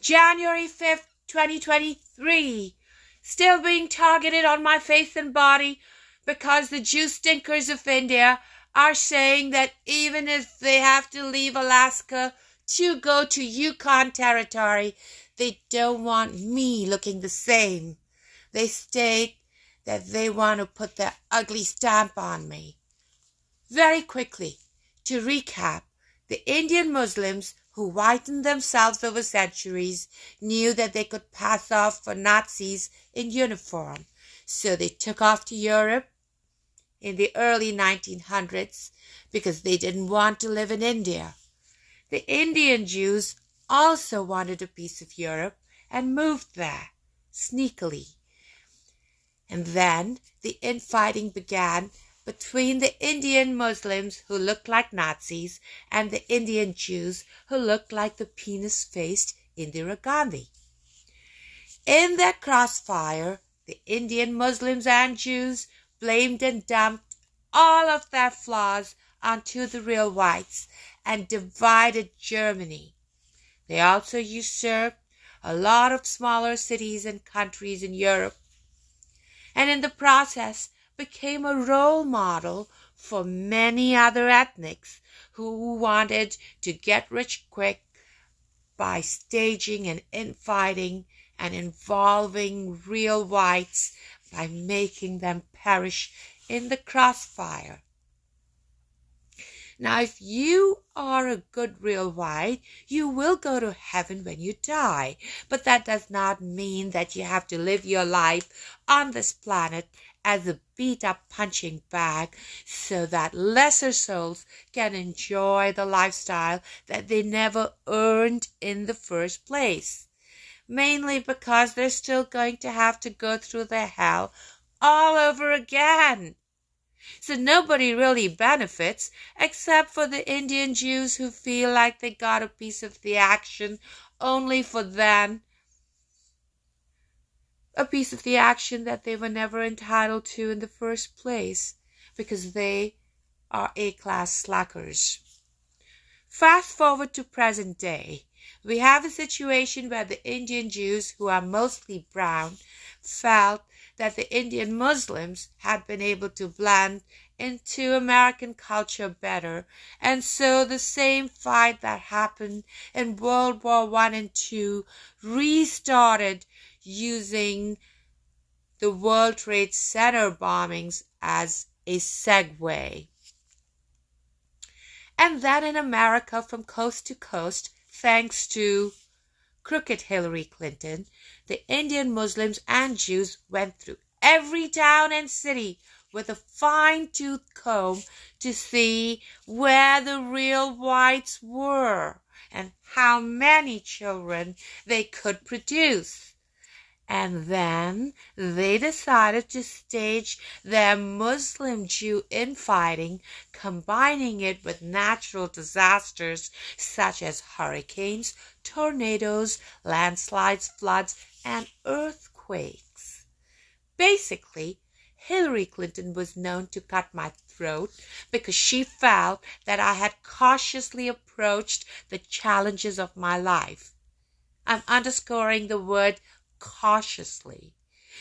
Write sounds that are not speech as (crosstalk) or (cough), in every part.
January 5th, 2023. Still being targeted on my face and body because the Jew stinkers of India are saying that even if they have to leave Alaska to go to Yukon territory, they don't want me looking the same. They state that they want to put their ugly stamp on me. Very quickly, to recap, the Indian Muslims who whitened themselves over centuries knew that they could pass off for Nazis in uniform, so they took off to Europe in the early 1900s because they didn't want to live in India. The Indian Jews also wanted a piece of Europe and moved there sneakily. And then the infighting began between the Indian Muslims who looked like Nazis and the Indian Jews who looked like the penis faced Indira Gandhi. In their crossfire, the Indian Muslims and Jews blamed and dumped all of their flaws onto the real whites and divided Germany. They also usurped a lot of smaller cities and countries in Europe, and in the process became a role model for many other ethnics who wanted to get rich quick by staging and infighting and involving real whites by making them perish in the crossfire. Now, if you are a good real white, you will go to heaven when you die. But that does not mean that you have to live your life on this planet as a beat up punching bag so that lesser souls can enjoy the lifestyle that they never earned in the first place. Mainly because they're still going to have to go through the hell all over again. So nobody really benefits except for the Indian Jews who feel like they got a piece of the action only for them a piece of the action that they were never entitled to in the first place because they are A class slackers. Fast forward to present day. We have a situation where the Indian Jews, who are mostly brown, felt that the Indian Muslims had been able to blend into American culture better, and so the same fight that happened in World War One and Two restarted using the World Trade Center bombings as a segue. And then in America, from coast to coast, thanks to crooked Hillary Clinton, the Indian Muslims and Jews went through every town and city with a fine tooth comb to see where the real whites were and how many children they could produce. And then they decided to stage their Muslim Jew infighting, combining it with natural disasters such as hurricanes, tornadoes, landslides, floods, and earthquakes. Basically, Hillary Clinton was known to cut my throat because she felt that I had cautiously approached the challenges of my life. I'm underscoring the word cautiously,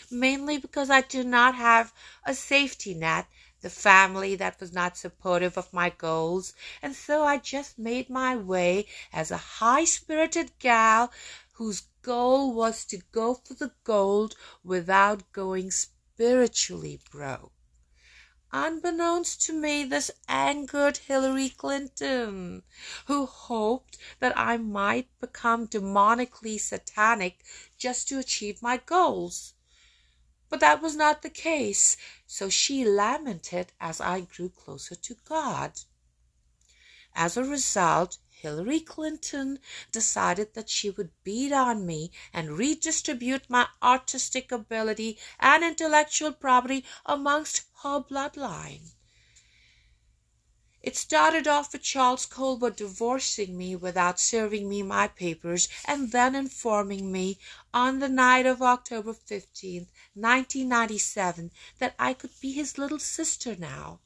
mainly because I did not have a safety net, the family that was not supportive of my goals, and so I just made my way as a high spirited gal whose goal was to go for the gold without going spiritually broke. Unbeknownst to me, this angered Hillary Clinton, who hoped that I might become demonically satanic just to achieve my goals. But that was not the case, so she lamented as I grew closer to God. As a result, Hillary Clinton decided that she would beat on me and redistribute my artistic ability and intellectual property amongst her bloodline. It started off with Charles Colbert divorcing me without serving me my papers and then informing me on the night of October 15th, 1997, that I could be his little sister now.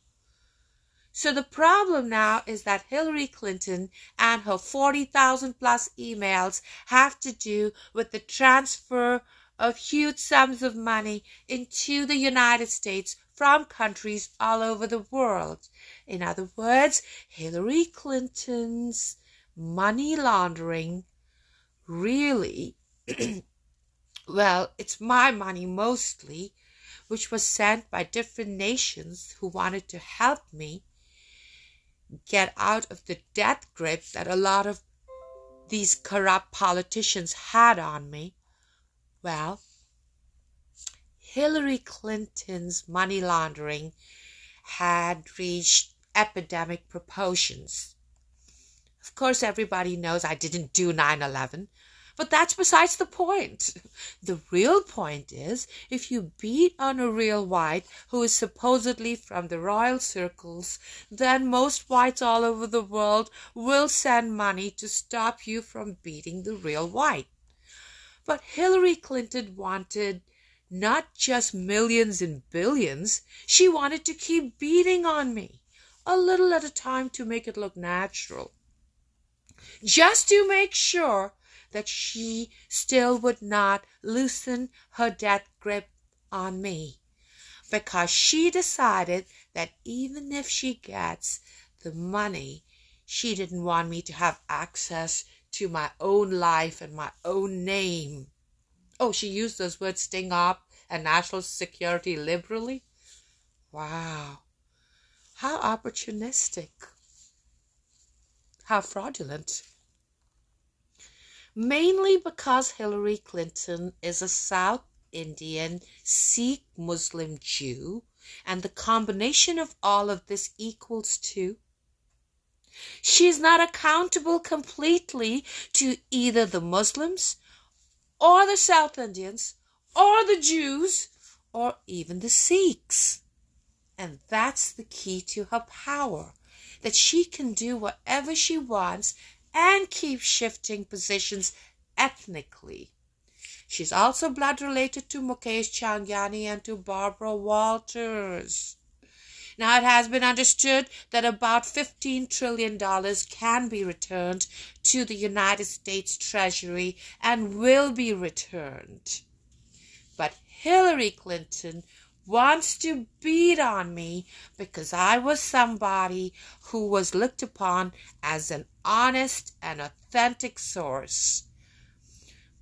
So the problem now is that Hillary Clinton and her 40,000 plus emails have to do with the transfer of huge sums of money into the United States from countries all over the world. In other words, Hillary Clinton's money laundering really, (clears throat) well, it's my money mostly, which was sent by different nations who wanted to help me get out of the death grip that a lot of these corrupt politicians had on me. Well, Hillary Clinton's money laundering had reached epidemic proportions. Of course, everybody knows I didn't do 9 11. But that's besides the point. The real point is if you beat on a real white who is supposedly from the royal circles, then most whites all over the world will send money to stop you from beating the real white. But Hillary Clinton wanted not just millions and billions, she wanted to keep beating on me, a little at a time to make it look natural. Just to make sure that she still would not loosen her death grip on me because she decided that even if she gets the money, she didn't want me to have access to my own life and my own name. Oh, she used those words sting up and national security liberally. Wow. How opportunistic. How fraudulent mainly because Hillary Clinton is a South Indian Sikh Muslim Jew, and the combination of all of this equals to she is not accountable completely to either the Muslims or the South Indians or the Jews or even the Sikhs. And that's the key to her power that she can do whatever she wants and keep shifting positions ethnically. She's also blood related to Mukesh Changyani and to Barbara Walters. Now, it has been understood that about $15 trillion can be returned to the United States Treasury and will be returned. But Hillary Clinton wants to beat on me because I was somebody who was looked upon as an honest and authentic source.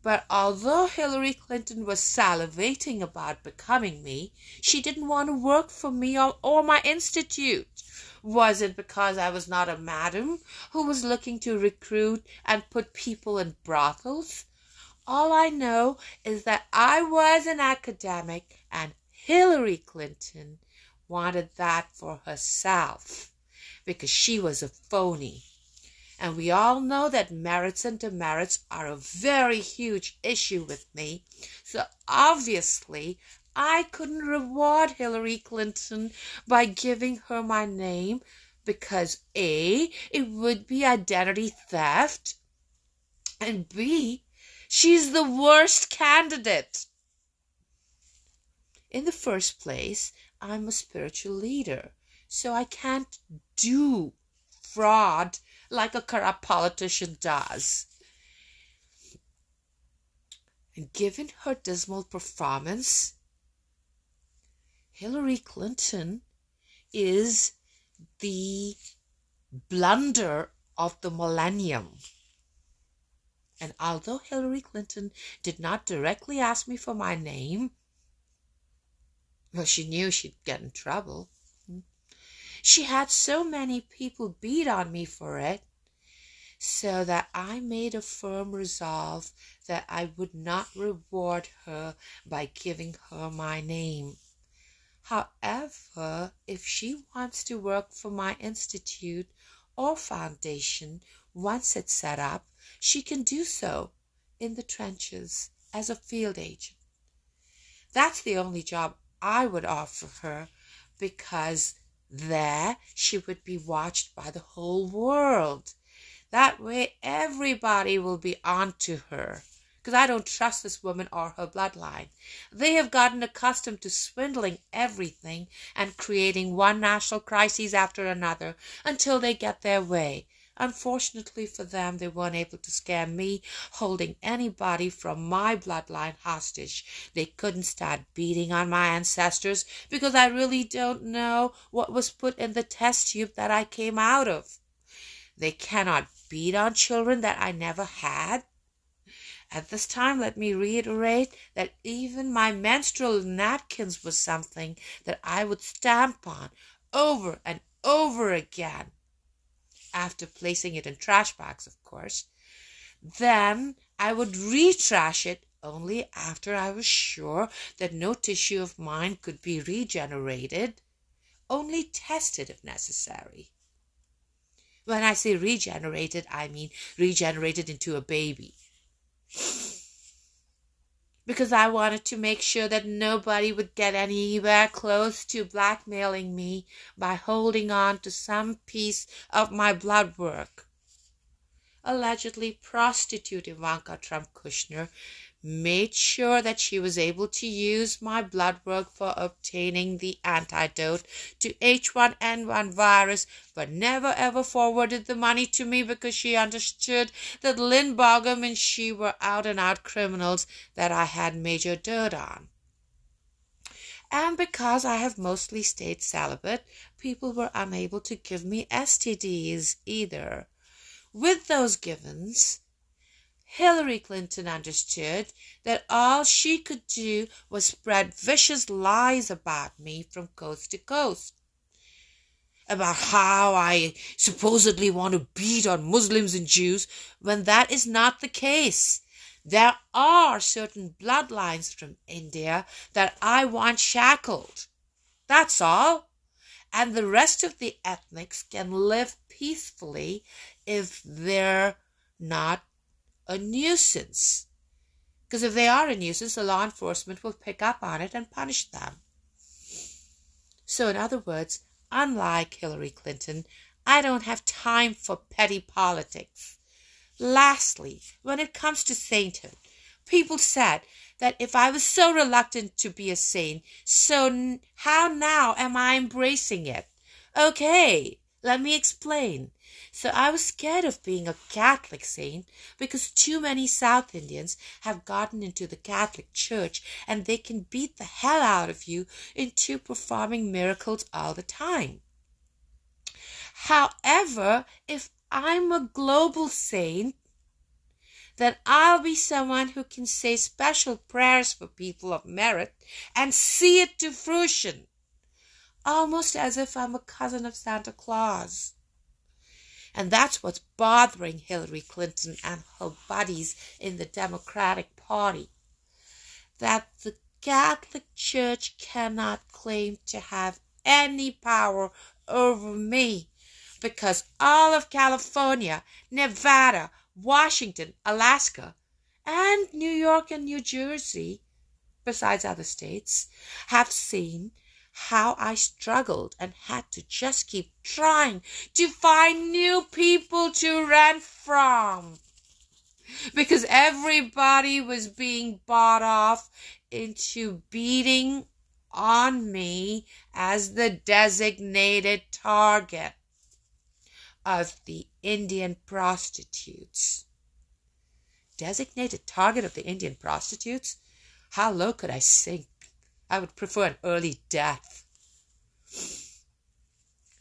But although Hillary Clinton was salivating about becoming me, she didn't want to work for me or, or my institute. Was it because I was not a madam who was looking to recruit and put people in brothels? All I know is that I was an academic and Hillary Clinton wanted that for herself because she was a phony. And we all know that merits and demerits are a very huge issue with me. So obviously, I couldn't reward Hillary Clinton by giving her my name because A, it would be identity theft, and B, she's the worst candidate. In the first place, I'm a spiritual leader, so I can't do fraud like a corrupt politician does. And given her dismal performance, Hillary Clinton is the blunder of the millennium. And although Hillary Clinton did not directly ask me for my name, well, she knew she'd get in trouble. She had so many people beat on me for it, so that I made a firm resolve that I would not reward her by giving her my name. However, if she wants to work for my institute or foundation once it's set up, she can do so in the trenches as a field agent. That's the only job I would offer her because there she would be watched by the whole world. That way everybody will be on to her because I don't trust this woman or her bloodline. They have gotten accustomed to swindling everything and creating one national crisis after another until they get their way. Unfortunately for them, they weren't able to scare me holding anybody from my bloodline hostage. They couldn't start beating on my ancestors because I really don't know what was put in the test tube that I came out of. They cannot beat on children that I never had. At this time, let me reiterate that even my menstrual napkins was something that I would stamp on over and over again, after placing it in trash bags, of course. Then I would retrash it only after I was sure that no tissue of mine could be regenerated, only tested if necessary. When I say regenerated, I mean regenerated into a baby because I wanted to make sure that nobody would get anywhere close to blackmailing me by holding on to some piece of my blood work. Allegedly, prostitute Ivanka Trump Kushner made sure that she was able to use my blood work for obtaining the antidote to H1N1 virus, but never ever forwarded the money to me because she understood that Lynn Bogum and she were out and out criminals that I had major dirt on. And because I have mostly stayed celibate, people were unable to give me STDs either. With those givens, Hillary Clinton understood that all she could do was spread vicious lies about me from coast to coast. About how I supposedly want to beat on Muslims and Jews when that is not the case. There are certain bloodlines from India that I want shackled. That's all. And the rest of the ethnics can live peacefully if they're not a nuisance. Because if they are a nuisance, the law enforcement will pick up on it and punish them. So, in other words, unlike Hillary Clinton, I don't have time for petty politics. Lastly, when it comes to sainthood, people said that if I was so reluctant to be a saint, so how now am I embracing it? Okay, let me explain. So I was scared of being a Catholic saint because too many South Indians have gotten into the Catholic Church and they can beat the hell out of you into performing miracles all the time. However, if I'm a global saint, then I'll be someone who can say special prayers for people of merit and see it to fruition almost as if I'm a cousin of Santa Claus. And that's what's bothering Hillary Clinton and her buddies in the Democratic Party. That the Catholic Church cannot claim to have any power over me because all of California, Nevada, Washington, Alaska, and New York and New Jersey, besides other states, have seen how I struggled and had to just keep trying to find new people to rent from. Because everybody was being bought off into beating on me as the designated target of the Indian prostitutes. Designated target of the Indian prostitutes? How low could I sink I would prefer an early death.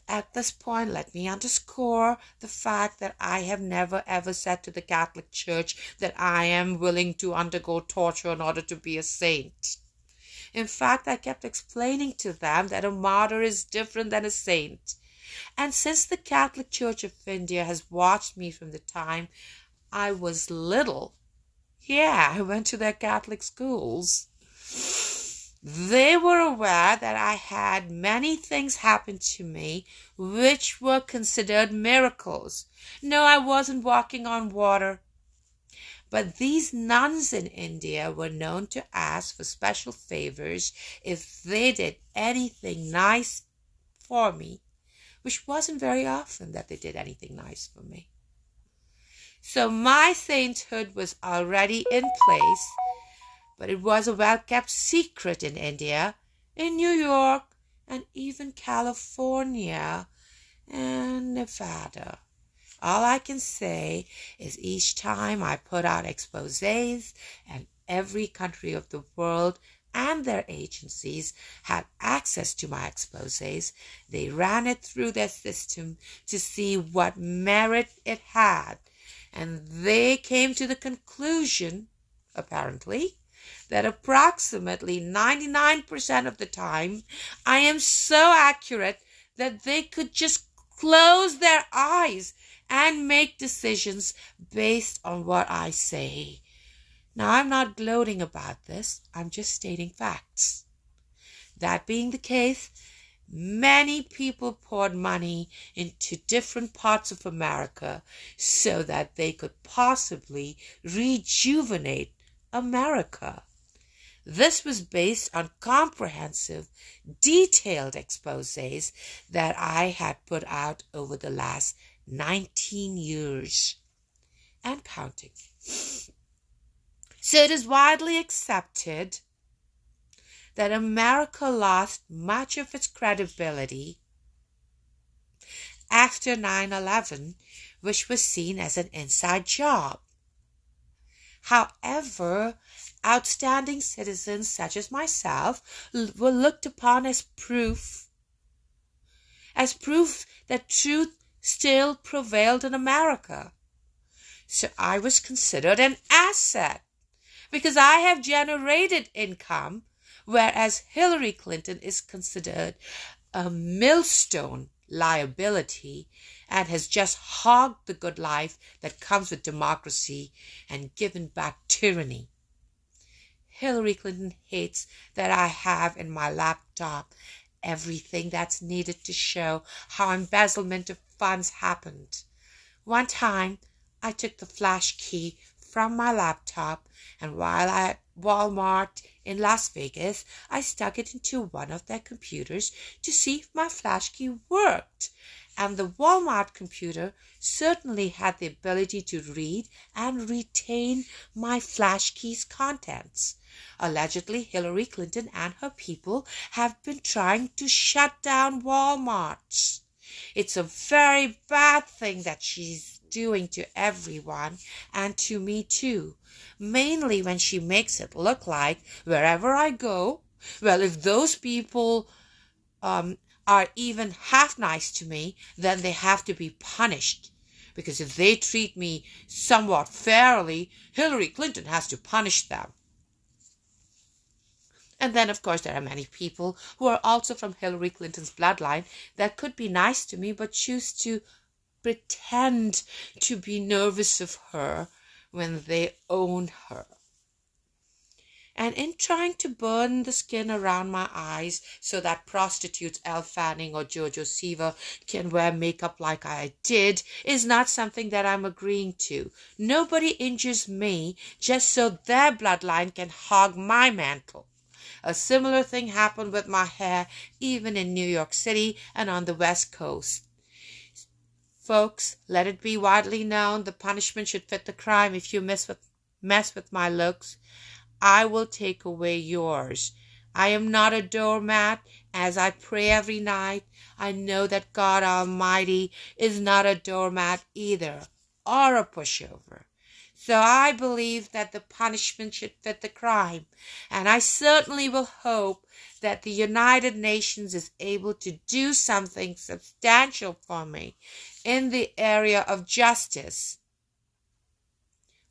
At this point, let me underscore the fact that I have never ever said to the Catholic Church that I am willing to undergo torture in order to be a saint. In fact, I kept explaining to them that a martyr is different than a saint. And since the Catholic Church of India has watched me from the time I was little, yeah, I went to their Catholic schools. They were aware that I had many things happen to me which were considered miracles. No, I wasn't walking on water. But these nuns in India were known to ask for special favors if they did anything nice for me, which wasn't very often that they did anything nice for me. So my sainthood was already in place, but it was a well kept secret in India, in New York, and even California and Nevada. All I can say is each time I put out exposés and every country of the world and their agencies had access to my exposés, they ran it through their system to see what merit it had. And they came to the conclusion, apparently, that approximately 99% of the time I am so accurate that they could just close their eyes and make decisions based on what I say. Now, I'm not gloating about this, I'm just stating facts. That being the case, many people poured money into different parts of America so that they could possibly rejuvenate America. This was based on comprehensive, detailed exposés that I had put out over the last 19 years and counting. So it is widely accepted that America lost much of its credibility after 9 11, which was seen as an inside job. However, outstanding citizens such as myself were looked upon as proof as proof that truth still prevailed in America. So I was considered an asset because I have generated income, whereas Hillary Clinton is considered a millstone liability and has just hogged the good life that comes with democracy and given back tyranny. Hillary Clinton hates that I have in my laptop everything that's needed to show how embezzlement of funds happened. One time, I took the flash key from my laptop, and while at Walmart in Las Vegas, I stuck it into one of their computers to see if my flash key worked. And the Walmart computer certainly had the ability to read and retain my flash key's contents. Allegedly, Hillary Clinton and her people have been trying to shut down Walmart. It's a very bad thing that she's doing to everyone and to me too. Mainly when she makes it look like wherever I go, well, if those people um, are even half nice to me, then they have to be punished. Because if they treat me somewhat fairly, Hillary Clinton has to punish them. And then, of course, there are many people who are also from Hillary Clinton's bloodline that could be nice to me but choose to pretend to be nervous of her when they own her. And in trying to burn the skin around my eyes so that prostitutes Elle Fanning or JoJo Siwa can wear makeup like I did is not something that I'm agreeing to. Nobody injures me just so their bloodline can hog my mantle. A similar thing happened with my hair even in New York City and on the West Coast. Folks, let it be widely known the punishment should fit the crime if you mess with, mess with my looks. I will take away yours. I am not a doormat. As I pray every night, I know that God Almighty is not a doormat either, or a pushover. So I believe that the punishment should fit the crime, and I certainly will hope that the United Nations is able to do something substantial for me in the area of justice.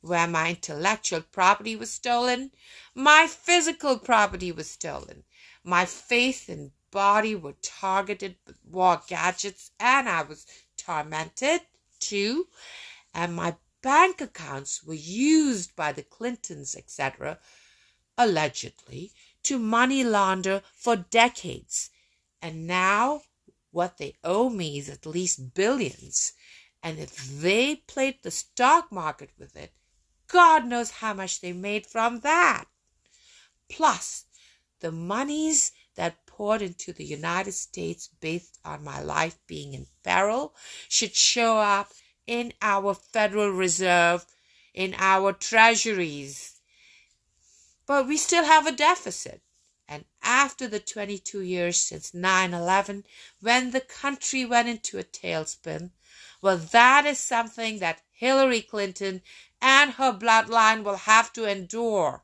Where my intellectual property was stolen, my physical property was stolen. My faith and body were targeted with war gadgets, and I was tormented too. And my bank accounts were used by the Clintons, etc., allegedly, to money launder for decades. And now what they owe me is at least billions. And if they played the stock market with it, God knows how much they made from that. Plus, the monies that poured into the United States based on my life being in peril should show up in our Federal Reserve, in our treasuries. But we still have a deficit. And after the 22 years since 9 11, when the country went into a tailspin, well, that is something that Hillary Clinton and her bloodline will have to endure.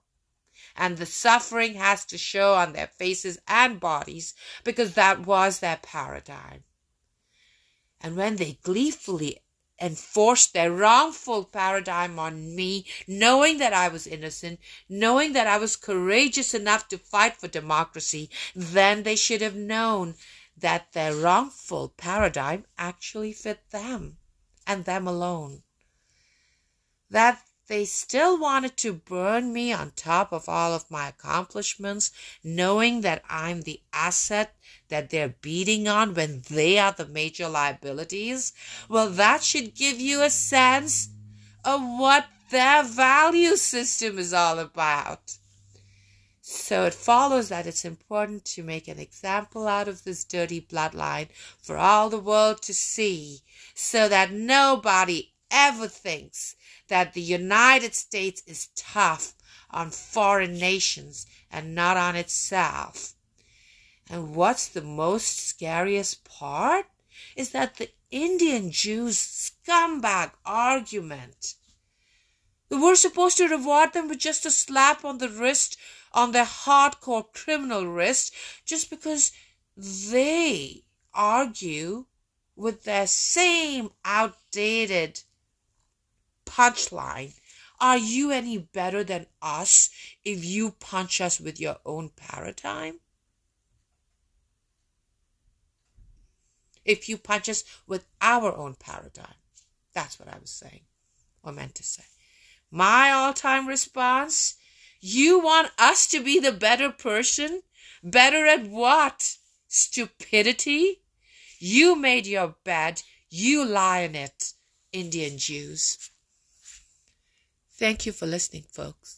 And the suffering has to show on their faces and bodies because that was their paradigm. And when they gleefully enforced their wrongful paradigm on me, knowing that I was innocent, knowing that I was courageous enough to fight for democracy, then they should have known that their wrongful paradigm actually fit them and them alone. That they still wanted to burn me on top of all of my accomplishments, knowing that I'm the asset that they're beating on when they are the major liabilities. Well, that should give you a sense of what their value system is all about. So it follows that it's important to make an example out of this dirty bloodline for all the world to see so that nobody ever thinks that the United States is tough on foreign nations and not on itself. And what's the most scariest part is that the Indian Jews scumbag argument. We're supposed to reward them with just a slap on the wrist, on their hardcore criminal wrist, just because they argue with their same outdated punchline. Are you any better than us if you punch us with your own paradigm? If you punch us with our own paradigm. That's what I was saying, or meant to say. My all time response you want us to be the better person? Better at what? Stupidity? You made your bed, you lie in it, Indian Jews. Thank you for listening, folks.